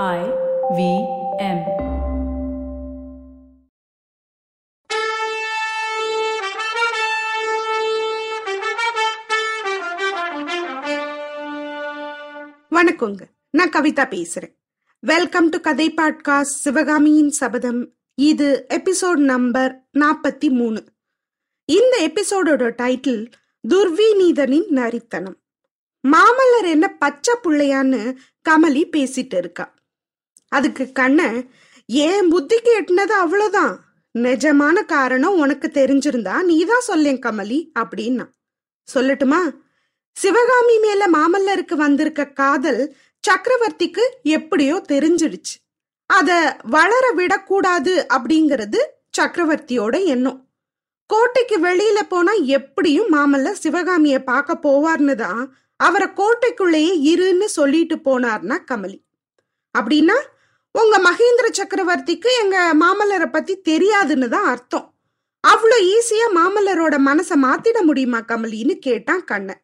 I V M. வணக்கங்க. நான் கவிதா பேசுறேன். வெல்கம் டு கதை பாட்காஸ்ட் சிவகாமியின் சபதம். இது எபிசோட் நம்பர் நாற்பத்தி மூணு. இந்த எபிசோடோட டைட்டில் துர்விநீதனின் நரித்தனம். மாமல்லர் என்ன பச்சை புள்ளையான்னு கமலி பேசிட்டு இருக்கா. அதுக்கு கண்ணன் ஏன் புத்திக்கு எட்டினது அவ்வளோதான் நிஜமான காரணம் உனக்கு தெரிஞ்சிருந்தா நீதான் சொல்லேன் கமலி அப்படின்னா. சொல்லட்டுமா? சிவகாமி மேல மாமல்லருக்கு வந்திருக்க காதல் சக்கரவர்த்திக்கு எப்படியோ தெரிஞ்சிடுச்சு. அத வளர விடக்கூடாது அப்படிங்கிறது சக்கரவர்த்தியோட எண்ணம். கோட்டைக்கு வெளியில போனா எப்படியும் மாமல்லர் சிவகாமிய பார்க்க போவார்னு தான் அவரை கோட்டைக்குள்ளேயே இருன்னு சொல்லிட்டு போனார்னா கமலி. அப்படின்னா உங்க மகேந்திர சக்கரவர்த்திக்கு எங்க மாமல்லரை பத்தி தெரியாதுன்னு தான் அர்த்தம். அவ்வளோ ஈஸியா மாமல்லரோட மனசை மாத்திட முடியுமா கமலின்னு கேட்டான் கண்ணன்.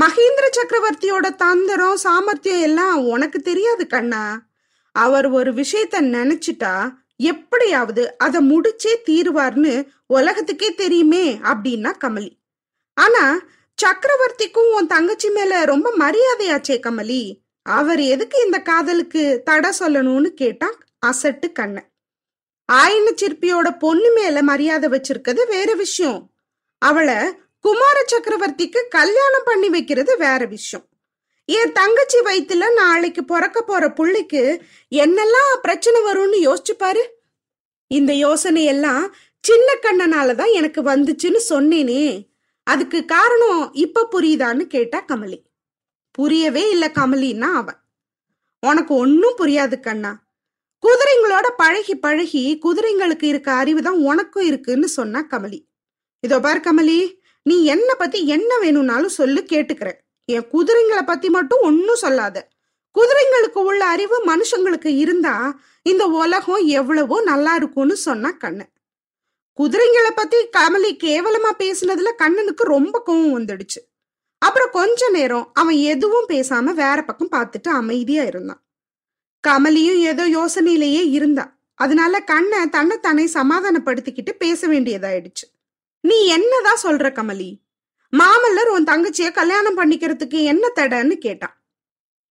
மகேந்திர சக்கரவர்த்தியோட தந்திரம் சாமர்த்தியம் எல்லாம் உனக்கு தெரியாது கண்ணா. அவர் ஒரு விஷயத்த நினைச்சிட்டா எப்படியாவது அதை முடிச்சே தீருவார்னு உலகத்துக்கே தெரியுமே அப்படின்னா கமலி. ஆனா சக்கரவர்த்திக்கும் உன் தங்கச்சி மேல ரொம்ப மரியாதையாச்சே கமலி. அவர் எதுக்கு இந்த காதலுக்கு தடை சொல்லணும்னு கேட்டான் அசட்டு கண்ணன். ஆயின சிற்பியோட பொண்ணு மேல மரியாதை வச்சிருக்கிறது வேற விஷயம். அவளை குமார சக்கரவர்த்திக்கு கல்யாணம் பண்ணி வைக்கிறது வேற விஷயம். என் தங்கச்சி வயிற்றுல நாளைக்கு பிறக்க போற புள்ளைக்கு என்னெல்லாம் பிரச்சனை வரும்னு யோசிச்சு பாரு. இந்த யோசனை எல்லாம் சின்ன கண்ணனாலதான் எனக்கு வந்துச்சுன்னு சொன்னேனே. அதுக்கு காரணம் இப்ப புரியுதான்னு கேட்டா கமலி. புரியவே இல்ல கமலின்னா அவன். உனக்கு ஒன்னும் புரியாது கண்ணா. குதிரைங்களோட பழகி பழகி குதிரைங்களுக்கு இருக்க அறிவு தான் உனக்கும் இருக்குன்னு சொன்னா கமலி. இதோ பார் கமலி நீ என்ன பத்தி என்ன வேணும்னாலும் சொல்லு கேட்டுக்கிறேன். என் குதிரைங்களை பத்தி மட்டும் ஒன்னும் சொல்லாத. குதிரைங்களுக்கு உள்ள அறிவு மனுஷங்களுக்கு இருந்தா இந்த உலகம் எவ்வளவோ நல்லா இருக்கும்னு சொன்னா கண்ணன் குதிரைங்களை பத்தி கமலி கேவலமா பேசினதுல கண்ணனுக்கு ரொம்ப கோவம் வந்துடுச்சு. அப்புறம் கொஞ்ச நேரம் அவன் எதுவும் பேசாம வேற பக்கம் பார்த்துட்டு அமைதியா இருந்தான். கமலியும் ஏதோ யோசனையிலேயே இருந்தா. அதனால கண்ணை தன்னைத்தானே சமாதானப்படுத்திக்கிட்டு பேச வேண்டியதாயிடுச்சு. நீ என்னதான் சொல்ற கமலி? மாமல்லர் உன் தங்கச்சிய கல்யாணம் பண்ணிக்கிறதுக்கு என்ன தடன்னு கேட்டான்.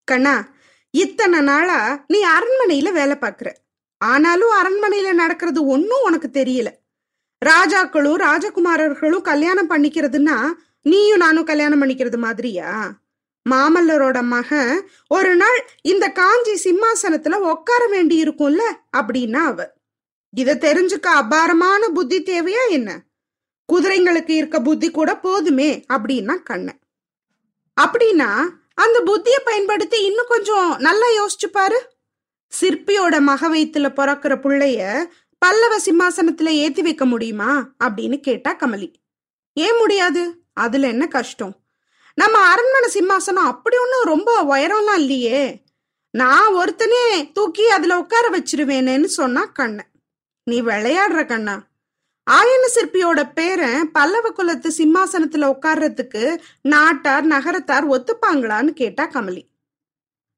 கண்ணா இத்தனை நாளா நீ அரண்மனையில வேலை பார்க்குற. ஆனாலும் அரண்மனையில நடக்கிறது ஒன்னும் உனக்கு தெரியல. ராஜாக்களும் ராஜகுமாரர்களும் கல்யாணம் பண்ணிக்கிறதுன்னா நீயும் நானும் கல்யாணம் பண்ணிக்கிறது மாதிரியா? மாமல்லரோட மகன் ஒரு நாள் இந்த காஞ்சி சிம்மாசனத்துல உட்கார வேண்டி இருக்கும்ல? அப்படின்னா அவ இத தெரிஞ்சுக்க அபாரமான புத்தி தேவையா என்ன? குதிரைங்களுக்கு இருக்க புத்தி கூட போதுமே அப்படின்னா கண்ணன். அப்படின்னா அந்த புத்தியை பயன்படுத்தி இன்னும் கொஞ்சம் நல்லா யோசிச்சு பாரு. சிற்பியோட மக வயிற்றுல பிறக்கிற பிள்ளைய பல்லவ சிம்மாசனத்துல ஏத்தி வைக்க முடியுமா? அப்படின்னு கேட்டா கமலி. ஏன் முடியாது? அதுல என்ன கஷ்டம்? நம்ம அரண்மனை சிம்மாசனம் அப்படி ஒன்றும் ரொம்ப உயரம்லாம் இல்லையே. நான் ஒருத்தனே தூக்கி அதுல உட்கார வச்சிருவேனேன்னு சொன்னா கண்ணன் நீ விளையாடுற கண்ணா. ஆயன சிற்பியோட பேரன் பல்லவ குலத்து சிம்மாசனத்துல உட்கார்றதுக்கு நாட்டார் நகரத்தார் ஒத்துப்பாங்களான்னு கேட்டா கமலி.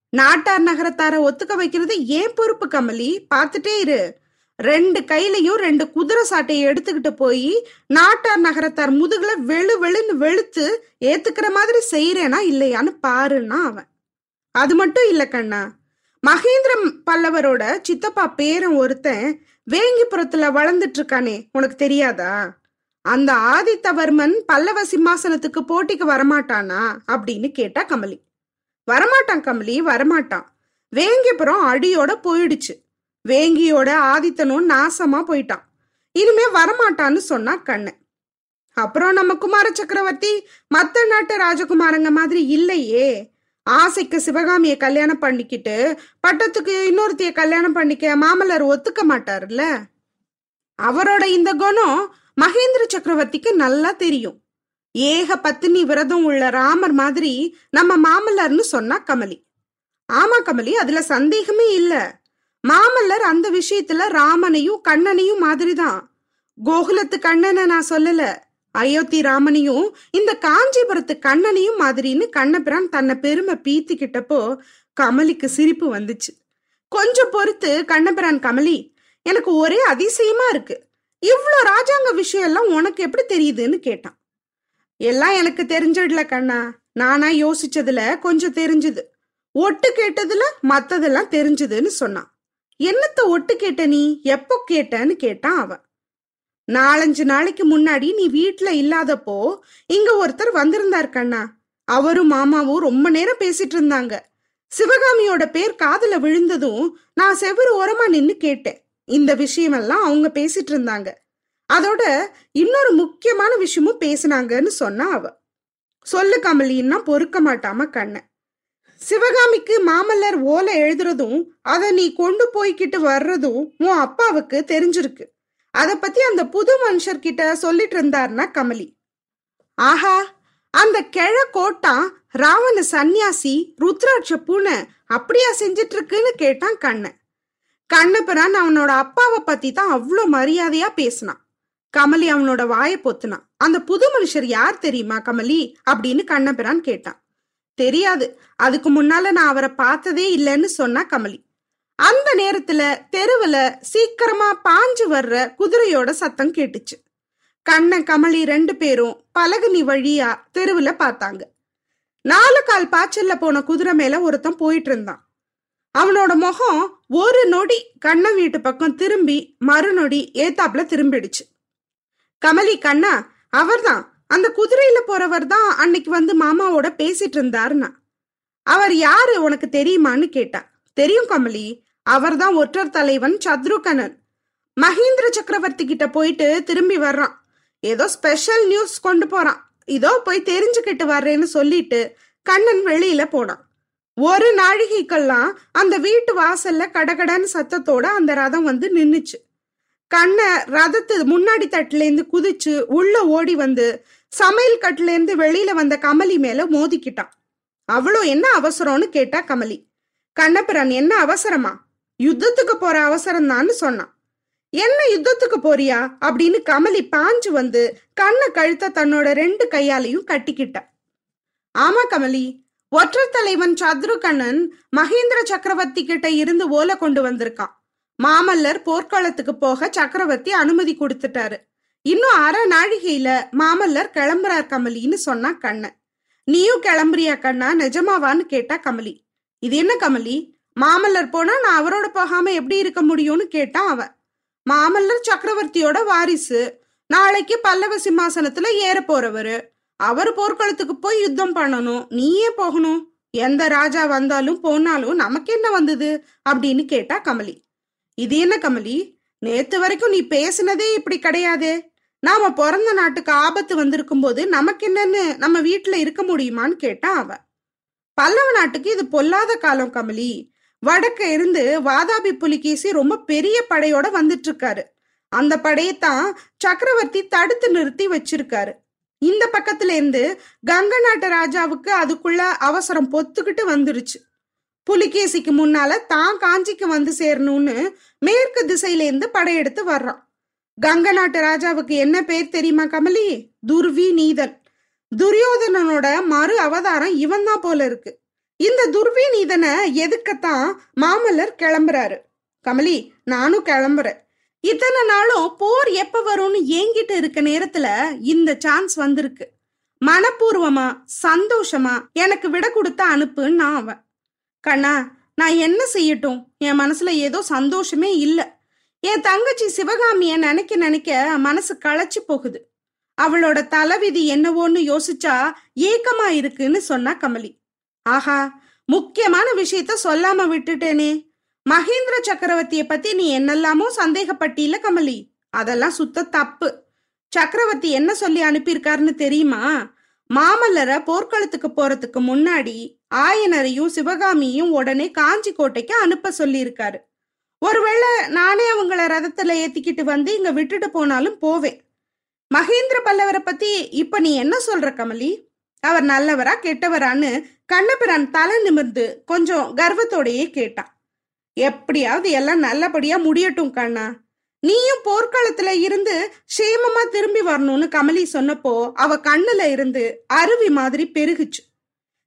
நாட்டார் நகரத்தார ஒத்துக்க வைக்கிறது ஏன் பொறுப்பு கமலி? பார்த்துட்டே இரு. ரெண்டு கையிலையும் ரெண்டு குதிரை சாட்டையை எடுத்துக்கிட்டு போய் நாட்டார் நகரத்தார் முதுகுல வெளு வெளுன்னு வெளுத்து ஏத்துக்கிற மாதிரி செய்யறேனா இல்லையான்னு பாருன்னா அவன். அது மட்டும் இல்ல கண்ணா. மகேந்திர பல்லவரோட சித்தப்பா பேரன் ஒருத்தன் வேங்கிபுரத்துல வளர்ந்துட்டு இருக்கானே உனக்கு தெரியாதா? அந்த ஆதித்தவர்மன் பல்லவ சிம்மாசனத்துக்கு போட்டிக்கு வரமாட்டானா? அப்படின்னு கேட்டா கமலி. வரமாட்டான் கமலி வரமாட்டான். வேங்கிபுரம் அடியோட போயிடுச்சு. வேங்கியோட ஆதித்தனும் நாசமா போயிட்டான். இனிமே வரமாட்டான்னு சொன்னா கண்ணு. அப்புறம் நம்ம குமார சக்கரவர்த்தி மத்த நாட்டு ராஜகுமாரங்க மாதிரி இல்லையே. ஆசைக்கு சிவகாமிய கல்யாணம் பண்ணிக்கிட்டு பட்டத்துக்கு இன்னொருத்திய கல்யாணம் பண்ணிக்க மாமல்லர் ஒத்துக்க மாட்டாருல்ல? அவரோட இந்த குணம் மகேந்திர சக்கரவர்த்திக்கு நல்லா தெரியும். ஏக பத்தினி விரதம் உள்ள ராமர் மாதிரி நம்ம மாமல்லர்னு சொன்னா கமலி. ஆமா கமலி அதுல சந்தேகமே இல்லை. மாமல்லர் அந்த விஷயத்துல ராமனையும் கண்ணனையும் மாதிரிதான். கோகுலத்து கண்ணனை நான் சொல்லல. அயோத்தி ராமனையும் இந்த காஞ்சிபுரத்து கண்ணனையும் மாதிரின்னு கண்ணபிரான் தன்னை பெருமை பீத்திக்கிட்டப்போ கமலிக்கு சிரிப்பு வந்துச்சு. கொஞ்சம் பொறுத்து கண்ணபிரான் கமலி எனக்கு ஒரே அதிசயமா இருக்கு. இவ்வளோ ராஜாங்க விஷயம் எல்லாம் உனக்கு எப்படி தெரியுதுன்னு கேட்டான். எல்லாம் எனக்கு தெரிஞ்சிடல கண்ணா. நானா யோசிச்சதுல கொஞ்சம் தெரிஞ்சுது. ஒட்டு கேட்டதுல மத்ததெல்லாம் தெரிஞ்சுதுன்னு சொன்னான். என்னத்த ஒட்டு கேட்ட நீ? எப்போ கேட்டன்னு கேட்டான் அவன். நாலஞ்சு நாளைக்கு முன்னாடி நீ வீட்டுல இல்லாதப்போ இங்க ஒருத்தர் வந்திருந்தார் கண்ணா. அவரும் மாமாவும் ரொம்ப நேரம் பேசிட்டு இருந்தாங்க. சிவகாமியோட பேர் காதல விழுந்ததும் நான் செவ்வறு ஓரமா நின்னு கேட்டேன். இந்த விஷயமெல்லாம் அவங்க பேசிட்டு இருந்தாங்க. அதோட இன்னொரு முக்கியமான விஷயமும் பேசினாங்கன்னு சொன்னா அவ சொல்லு கமலின்னா பொறுக்க மாட்டாம கண்ணன். சிவகாமிக்கு மாமல்லர் ஓலை எழுதுறதும் அதை நீ கொண்டு போய்கிட்டு வர்றதும் உன் அப்பாவுக்கு தெரிஞ்சிருக்கு. அத பத்தி அந்த புது மனுஷர்கிட்ட சொல்லிட்டு இருந்தாருன்னா கமலி. ஆஹா அந்த கிழ கோட்டான் ராவண சந்நியாசி ருத்ராட்ச பூனை அப்படியா செஞ்சிட்டு இருக்குன்னு கேட்டான் கண்ணன். கண்ணபிரான் அவனோட அப்பாவை பத்தி தான் அவ்வளோ மரியாதையா பேசினான். கமலி அவனோட வாயை பொத்துனான். அந்த புது மனுஷர் யார் தெரியுமா கமலி? அப்படின்னு கண்ணபிரான் கேட்டான். தெரியாது. அதுக்கு முன்னால நான் அவரை பார்த்ததே இல்லைன்னு சொன்னா கமலி. அந்த நேரத்துல தெருவுல சீக்கிரமா பாஞ்சு வர்ற குதிரையோட சத்தம் கேட்டுச்சு. கண்ணன் கமலி ரெண்டு பேரும் பலகனி வழியா தெருவுல பார்த்தாங்க. நாலு கால் பாய்ச்சல்ல போன குதிரை மேல ஒருத்தன் போயிட்டு இருந்தான். அவனோட முகம் ஒரு நொடி கண்ணன் வீட்டு பக்கம் திரும்பி மறுநொடி ஏத்தாப்புல திரும்பிடுச்சு. கமலி கண்ணா அவர்தான். அந்த குதிரையில போறவர் தான் அன்னைக்கு வந்து மாமாவோட பேசிட்டு இருந்தாருன்னா. அவர் யாரு உனக்கு தெரியுமான்னு கேட்டா. தெரியும் கமலி அவர்தான் ஒற்றர் தலைவன் சத்ருகனன். மகேந்திர சக்கரவர்த்தி கிட்ட போயிட்டு திரும்பி வர்றான். ஏதோ ஸ்பெஷல் நியூஸ் கொண்டு போறான். இதோ போய் தெரிஞ்சுக்கிட்டு வர்றேன்னு சொல்லிட்டு கண்ணன் வெளியில போனான். ஒரு நாழிகைக்கெல்லாம் அந்த வீட்டு வாசல்ல கடகடன்னு சத்தத்தோட அந்த ரதம் வந்து நின்னுச்சு. கண்ணை ரதத்து முன்னாடி தட்டுல இருந்து குதிச்சு உள்ள ஓடி வந்து சமையல் கட்டுல இருந்து வெளியில வந்த கமலி மேல மோதிக்கிட்டான். அவ்வளோ என்ன அவசரம்னு கேட்டா கமலி. கண்ணபிரான் என்ன அவசரமா? யுத்தத்துக்கு போற அவசரம் தான்னு சொன்னான். என்ன யுத்தத்துக்கு போறியா? அப்படின்னு கமலி பாஞ்சு வந்து கண்ணை கழுத்த தன்னோட ரெண்டு கையாலையும் கட்டிக்கிட்ட. ஆமா கமலி. ஒற்ற தலைவன் சத்ருகண்ணன் மகேந்திர சக்கரவர்த்தி கிட்ட இருந்து ஓலை கொண்டு வந்திருக்கான். மாமல்லர் போர்க்களத்துக்கு போக சக்கரவர்த்தி அனுமதி கொடுத்துட்டாரு. இன்னும் அரை நாழிகையில மாமல்லர் கிளம்புறார் கமலின்னு சொன்னா கண்ணன். நீயும் கிளம்புறியா கண்ணா? நிஜமாவான்னு கேட்டா கமலி. இது என்ன கமலி? மாமல்லர் போனா நான் அவரோட போகாம எப்படி இருக்க முடியும்னு கேட்டான் அவன் மாமல்லர் சக்கரவர்த்தியோட வாரிசு. நாளைக்கு பல்லவ சிம்மாசனத்துல ஏற போறவரு. அவர் போர்க்களத்துக்கு போய் யுத்தம் பண்ணணும். நீயே போகணும்? எந்த ராஜா வந்தாலும் போனாலும் நமக்கு என்ன வந்தது? அப்படின்னு கேட்டா கமலி. இது என்ன கமலி? நேத்து வரைக்கும் நீ பேசினதே இப்படி கிடையாதே. நாம பிறந்த நாட்டுக்கு ஆபத்து வந்திருக்கும் போது நமக்கு என்னன்னு நம்ம வீட்டுல இருக்க முடியுமான்னு கேட்டா அவ. பல்லவ நாட்டுக்கு இது பொல்லாத காலம் கமலி. வடக்க இருந்து வாதாபி புலிகேசி ரொம்ப பெரிய படையோட வந்துட்டு இருக்காரு அந்த படையத்தான் சக்கரவர்த்தி தடுத்து நிறுத்தி வச்சிருக்காரு. இந்த பக்கத்துல இருந்து கங்க நாட்டு ராஜாவுக்கு அதுக்குள்ள அவசரம் பொத்துக்கிட்டு வந்துருச்சு. புலிகேசிக்கு முன்னால தான் காஞ்சிக்கு வந்து சேரணும்னு மேற்கு திசையில இருந்து படையெடுத்து வர்றான். கங்க நாட்டு ராஜாவுக்கு என்ன பேர் தெரியுமா கமலி? துர்வி நீதன். துரியோதனனோட மறு அவதாரம் இவன் தான் போல இருக்கு. இந்த துர்வி நீதனை எதுக்கத்தான் மாமல்லர் கிளம்புறாரு? கமலி நானும் கிளம்புறேன். இத்தனை நாளும் போர் எப்ப வரும்னு ஏங்கிட்டு இருக்க நேரத்துல இந்த சான்ஸ் வந்திருக்கு. மனப்பூர்வமா சந்தோஷமா எனக்கு விட கொடுத்த அனுப்புன்னு நான் அவன். கண்ணா நான் என்ன செய்யட்டும்? என் மனசுல ஏதோ சந்தோஷமே இல்லை. என் தங்கச்சி சிவகாமிய நினைக்க நினைக்க மனசு களைச்சு போகுது. அவளோட தலைவிதி என்னவோன்னு யோசிச்சா ஏக்கமா இருக்குன்னு சொன்னா கமலி. ஆஹா முக்கியமான விஷயத்த சொல்லாம விட்டுட்டேனே. மகேந்திர சக்கரவர்த்திய பத்தி நீ என்னெல்லாமோ சந்தேகப்பட்டியில கமலி? அதெல்லாம் சுத்த தப்பு. சக்கரவர்த்தி என்ன சொல்லி அனுப்பியிருக்காருன்னு தெரியுமா? மாமல்லரை போர்க்களத்துக்கு போறதுக்கு முன்னாடி ஆயனரையும் சிவகாமியும் உடனே காஞ்சி கோட்டைக்கு அனுப்ப சொல்லியிருக்காரு. ஒருவேளை நானே அவங்கள ரதத்துல ஏத்திக்கிட்டு வந்து இங்க விட்டுட்டு போனாலும் போவேன். மகேந்திர பல்லவரை பத்தி இப்ப நீ என்ன சொல்ற கமலி? அவர் நல்லவரா கெட்டவரான்னு கண்ணபிரான் தலை நிமிர்ந்து கொஞ்சம் கர்வத்தோடையே கேட்டான். எப்படியாவது எல்லாம் நல்லபடியா முடியட்டும் கண்ணா. நீயும் போர்க்களத்துல இருந்து சேமமா திரும்பி வரணும்னு கமலி சொன்னப்போ அவ கண்ணுல இருந்து அருவி மாதிரி பெருகுச்சு.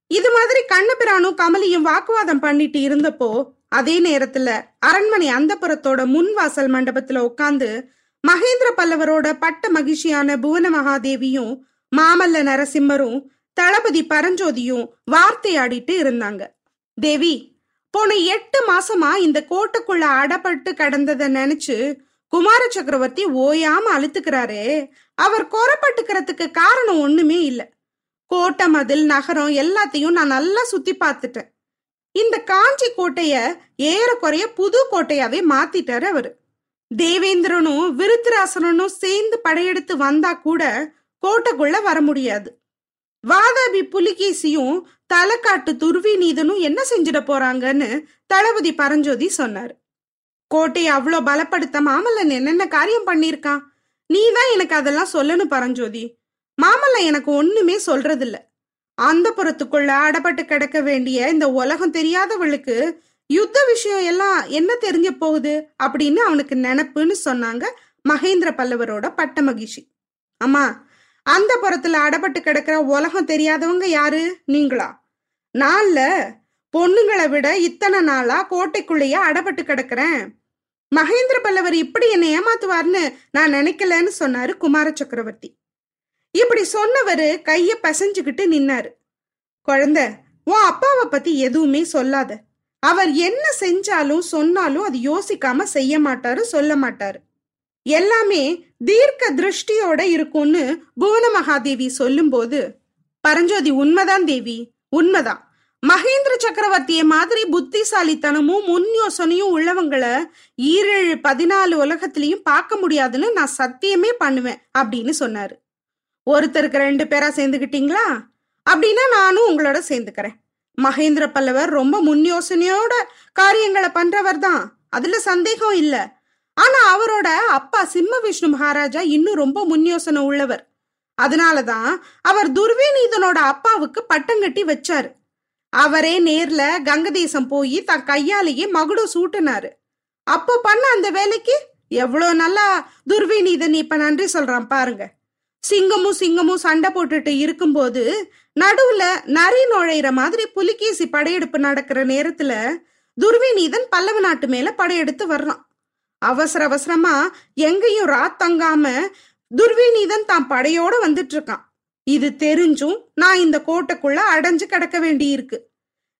இது மாதிரி கண்ணபிரானும் கமலியும் வாக்குவாதம் பண்ணிட்டு இருந்தப்போ அதே நேரத்துல அரண்மனை அந்தப்புறத்தோட முன்வாசல் மண்டபத்துல உட்காந்து மகேந்திர பல்லவரோட பட்ட மகிழ்ச்சியான புவன மகாதேவியும் மாமல்ல நரசிம்மரும் தளபதி பரஞ்சோதியும் வார்த்தையாடிட்டு இருந்தாங்க. தேவி போன எட்டு மாசமா இந்த கோட்டைக்குள்ள அடப்பட்டு கடந்தத நினைச்சு குமார சக்கரவர்த்தி ஓயாம அழுத்துக்கிறாரே. அவர் கோரப்பட்டுக்கிறதுக்கு காரணம் ஒண்ணுமே இல்லை. கோட்டை மதில் நகரம் எல்லாத்தையும் நான் நல்லா சுத்தி பார்த்துட்டேன். இந்த காஞ்சி கோட்டைய ஏறக்குறைய புது கோட்டையாவே மாத்திட்டாரு அவரு. தேவேந்திரனும் விருத்திராசனும் சேர்ந்து படையெடுத்து வந்தா கூட கோட்டைக்குள்ள வர முடியாது. வாதாபி புலிகேசியும் தலைக்காட்டு துருவி நீதனும் என்ன செஞ்சிட போறாங்கன்னு தளபதி பரஞ்சோதி சொன்னார். கோட்டையை அவ்வளோ பலப்படுத்த மாமல்லன் என்னென்ன காரியம் பண்ணியிருக்கான் நீ தான் எனக்கு அதெல்லாம் சொல்லணும் பரஞ்சோதி. மாமல்லன் எனக்கு ஒண்ணுமே சொல்றதில்ல. அந்த புறத்துக்குள்ள அடப்பட்டு கிடக்க வேண்டிய இந்த உலகம் தெரியாதவளுக்கு யுத்த விஷயம் எல்லாம் என்ன தெரிஞ்ச போகுது அப்படின்னு அவனுக்கு நினப்புன்னு சொன்னாங்க மகேந்திர பல்லவரோட பட்ட மகிழ்ச்சி. அம்மா அந்த புறத்துல அடப்பட்டு கிடக்கிற உலகம் தெரியாதவங்க யாரு? நீங்களா? நான்ல பொண்ணுங்களை விட இத்தனை நாளா கோட்டைக்குள்ளேயே அடப்பட்டு கிடக்குறேன். மகேந்திர பல்லவர் இப்படி என்னை ஏமாத்துவார்னு நான் நினைக்கலன்னு சொன்னாரு குமார சக்கரவர்த்தி. இப்படி சொன்னவரு கைய பசஞ்சுக்கிட்டு நின்னாரு. குழந்தை உன் அப்பாவை பத்தி எதுவுமே சொல்லாத. அவர் என்ன செஞ்சாலும் சொன்னாலும் அது யோசிக்காம செய்ய மாட்டாரு சொல்ல மாட்டாரு. எல்லாமே தீர்க்க திருஷ்டியோட இருக்கும்னு புவன மகாதேவி சொல்லும்போது பரஞ்சோதி உண்மைதான் தேவி உண்மைதான். மகேந்திர சக்கரவர்த்திய மாதிரி புத்திசாலித்தனமும் முன் யோசனையும் உள்ளவங்களை ஈரேழு பதினாலு உலகத்திலையும் பார்க்க முடியாதுன்னு நான் சத்தியமே பண்ணுவேன் அப்படின்னு சொன்னாரு. ஒருத்தருக்கு ரெண்டு பேரா சேர்ந்துக்கிட்டீங்களா அப்படின்னா நானும் உங்களோட சேர்ந்துக்கிறேன். மகேந்திர பல்லவர் ரொம்ப முன் யோசனையோட காரியங்களை பண்றவர் தான். அதுல சந்தேகம் இல்ல. ஆனா அவரோட அப்பா சிம்ம விஷ்ணு மகாராஜா இன்னும் ரொம்ப முன் யோசனை உள்ளவர். அதனாலதான் அவர் துர்வேநீதனோட அப்பாவுக்கு பட்டம் கட்டி வச்சாரு. அவரே நேர்ல கங்கதேசம் போய் தன் கையாலேயே மகுடம் சூட்டினாரு. அப்போ பண்ண அந்த வேலைக்கு? எவ்வளோ நல்லா துர்விநீதன் இப்ப நன்றி சொல்றான் பாருங்க. சிங்கமும் சிங்கமும் சண்டை போட்டுட்டு இருக்கும்போது நடுவுல நரி நுழையிற மாதிரி புலிகேசி படையெடுப்பு நடக்கிற நேரத்துல துர்விநீதன் பல்லவ நாட்டு மேல படையெடுத்து வர்றான். அவசர அவசரமா எங்கேயும் ராத்தங்காம துர்விநீதன் தான் படையோட வந்துட்டு இருக்கான். இது தெரிஞ்சும் நான் இந்த கோட்டைக்குள்ள அடைஞ்சு கிடக்க வேண்டியிருக்கு.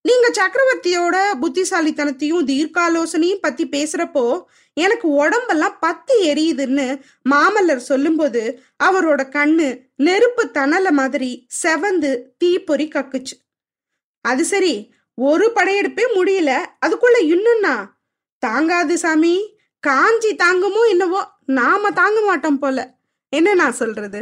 நீங்க சக்கரவர்த்தியோட புத்திசாலித்தனத்தையும் தீர்க்காலோசனையும் பத்தி பேசுறப்போ எனக்கு உடம்பெல்லாம் பத்தி எரியுதுன்னு மாமல்லர் சொல்லும்போது அவரோட கண்ணு நெருப்பு தணல மாதிரி செவந்து தீப்பொறி கக்குச்சு. அது சரி ஒரு படையெடுப்பே முடியல அதுக்குள்ள இன்னும்னா தாங்காது சாமி காஞ்சி தாங்குமோ என்னவோ நாம தாங்க மாட்டோம் போல. என்ன நான் சொல்றது?